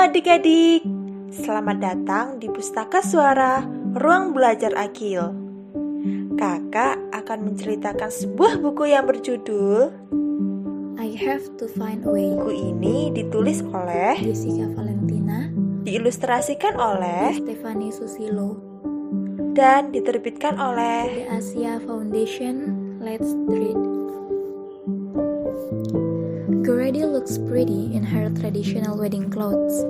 adik-adik, selamat datang di Pustaka Suara Ruang Belajar Akil. Kakak akan menceritakan sebuah buku yang berjudul I Have to Find a Way. Buku ini ditulis oleh Jessica Valentina, diilustrasikan oleh Stefani Susilo, dan diterbitkan oleh The Asia Foundation. Let's read. Goredy looks pretty in her traditional wedding clothes,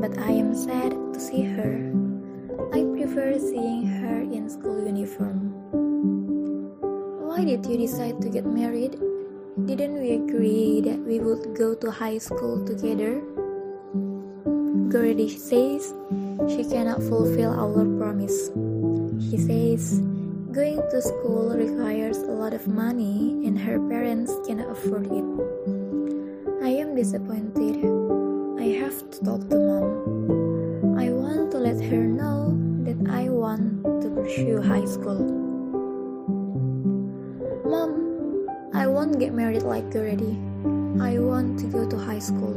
but I am sad to see her. I prefer seeing her in school uniform. Why did you decide to get married? Didn't we agree that we would go to high school together? Goredy says she cannot fulfill our promise. She says going to school requires a lot of money and her parents cannot afford it. Am disappointed. I have to talk to mom. I want to let her know that I want to pursue high school. Mom, I won't get married like you already. I want to go to high school.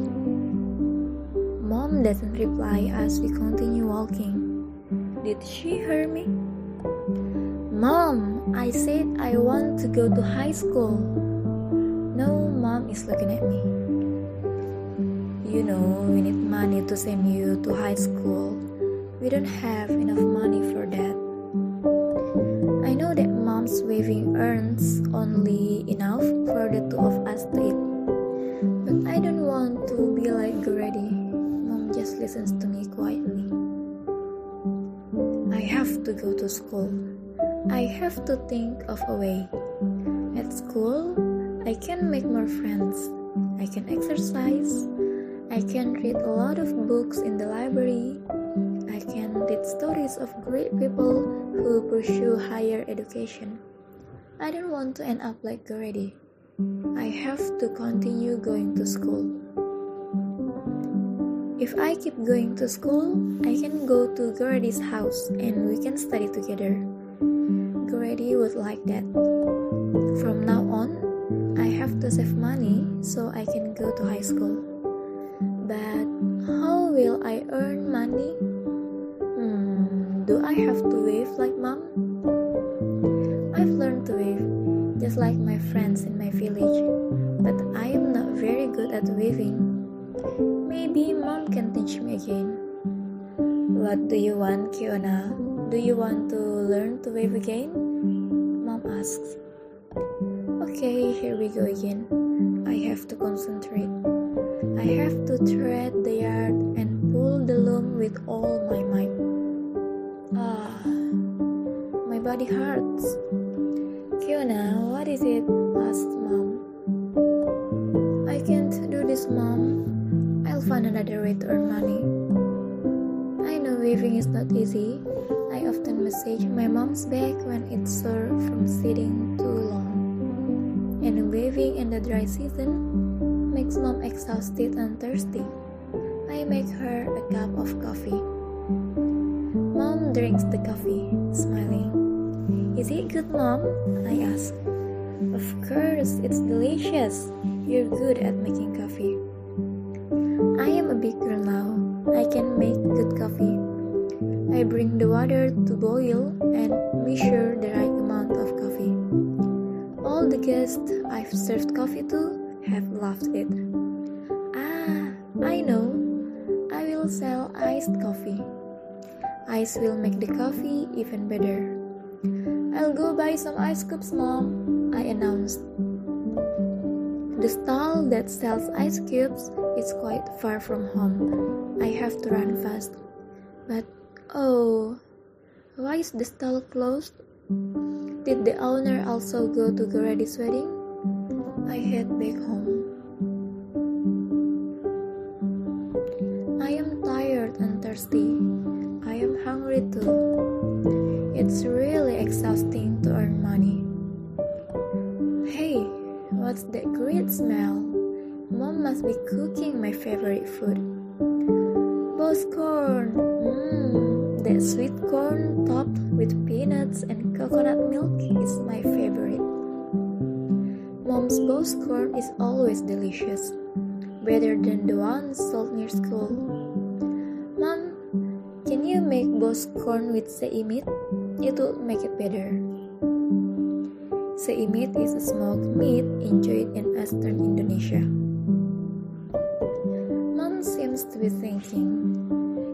Mom doesn't reply as we continue walking. Did she hear me? Mom, I said I want to go to high school. No, mom is looking at me. You know, we need money to send you to high school. We don't have enough money for that. I know that mom's waving earns only enough for the two of us to eat. But I don't want to be like Grady. Mom just listens to me quietly. I have to go to school. I have to think of a way. At school, I can make more friends. I can exercise. I can read a lot of books in the library. I can read stories of great people who pursue higher education. I don't want to end up like Grady. I have to continue going to school. If I keep going to school, I can go to Grady's house and we can study together. Grady would like that. From now on, I have to save money so I can go to high school. But how will I earn money? Hmm, do I have to wave like mom? I've learned to wave just like my friends in my village, but I am not very good at waving. Maybe mom can teach me again. What do you want, Kiona? Do you want to learn to wave again? Mom asks. Okay, here we go again. I have to concentrate. I have to tread the yard and pull the loom with all my might. Ah, my body hurts. Kiona, what is it? asked mom. I can't do this, mom. I'll find another way to earn money. I know weaving is not easy. I often massage my mom's back when it's sore from sitting too long. And weaving in the dry season, makes mom exhausted and thirsty. I make her a cup of coffee. Mom drinks the coffee, smiling. Is it good, Mom? I ask. Of course, it's delicious. You're good at making coffee. I am a big girl now. I can make good coffee. I bring the water to boil and measure the right amount of coffee. All the guests I've served coffee to have loved it. Ah, I know. I will sell iced coffee. Ice will make the coffee even better. I'll go buy some ice cubes, Mom, I announced. The stall that sells ice cubes is quite far from home. I have to run fast. But oh, why is the stall closed? Did the owner also go to Grady's wedding? I head back home. I am tired and thirsty. I am hungry too. It's really exhausting to earn money. Hey, what's that great smell? Mom must be cooking my favorite food. Boss corn. Mmm, that sweet corn topped with peanuts and coconut milk is my favorite. Mom's boss corn is always delicious, better than the one sold near school. Mom, can you make both corn with seimit? It will make it better. Seimit is a smoked meat enjoyed in eastern Indonesia. Mom seems to be thinking,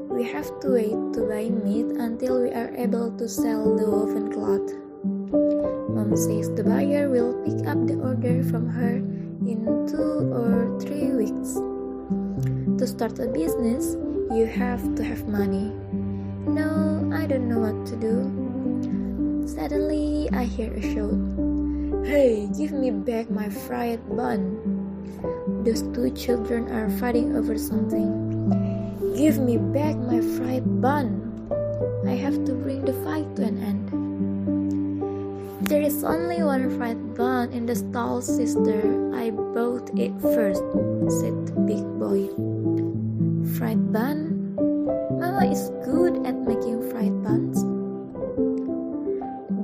we have to wait to buy meat until we are able to sell the woven cloth. Mom says the buyer will pick up the order from her in two or three weeks. To start a business, you have to have money. No, I don't know what to do. Suddenly, I hear a shout. Hey, give me back my fried bun. Those two children are fighting over something. Give me back my fried bun. I have to bring the fight to an end. There is only one fried bun in the stall, sister. I bought it first, said the big boy. Fried bun? Mama is good at making fried buns.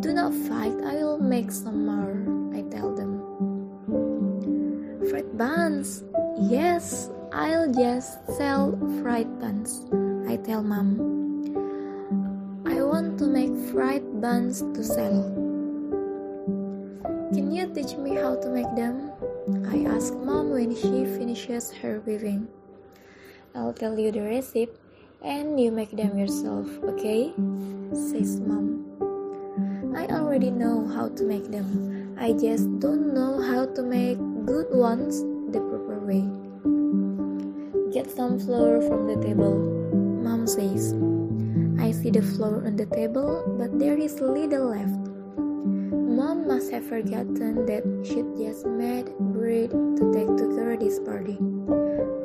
Do not fight, I will make some more, I tell them. Fried buns? Yes, I'll just sell fried buns, I tell mom. I want to make fried buns to sell. Can you teach me how to make them? I ask mom when she finishes her weaving. I'll tell you the recipe and you make them yourself, okay? says mom. I already know how to make them. I just don't know how to make good ones the proper way. Get some flour from the table, mom says. I see the flour on the table, but there is little left. Mom must have forgotten that she'd just made bread to take to Gertie's party.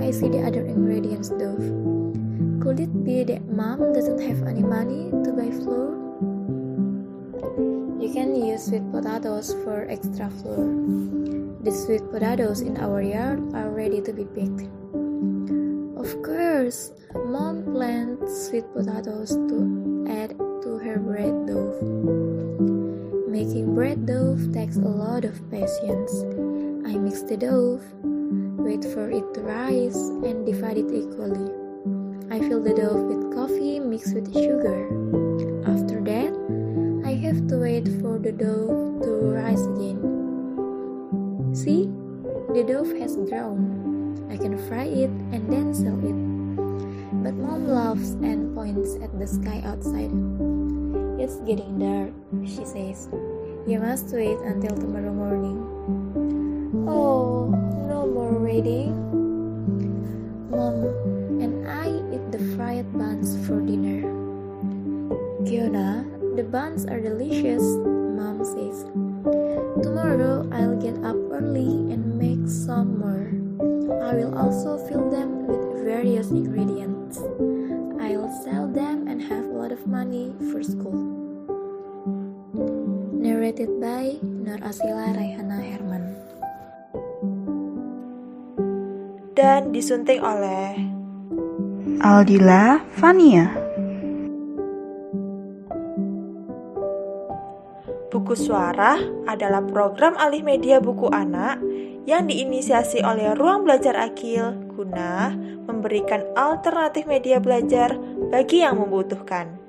I see the other ingredients though. Could it be that mom doesn't have any money to buy flour? You can use sweet potatoes for extra flour. The sweet potatoes in our yard are ready to be picked. Of course, mom plants sweet potatoes to add to her bread dough. Making bread dough takes a lot of patience. I mix the dough, wait for it to rise, and divide it equally. I fill the dough with coffee mixed with sugar. After that, I have to wait for the dough to rise again. See, the dough has grown. I can fry it and then sell it. But mom laughs and points at the sky outside. It's getting dark, she says. You must wait until tomorrow morning. Oh, no more waiting. Mom and I eat the fried buns for dinner. Giona, the buns are delicious, Mom says. Tomorrow I'll get up early and make some more. I will also fill them with various ingredients. I'll sell them and have a lot of money for school. Narrated by Nur Asila Raihana Herman. Dan disunting oleh Aldila Fania. Buku Suara adalah program alih media buku anak yang diinisiasi oleh Ruang Belajar Akil guna memberikan alternatif media belajar bagi yang membutuhkan.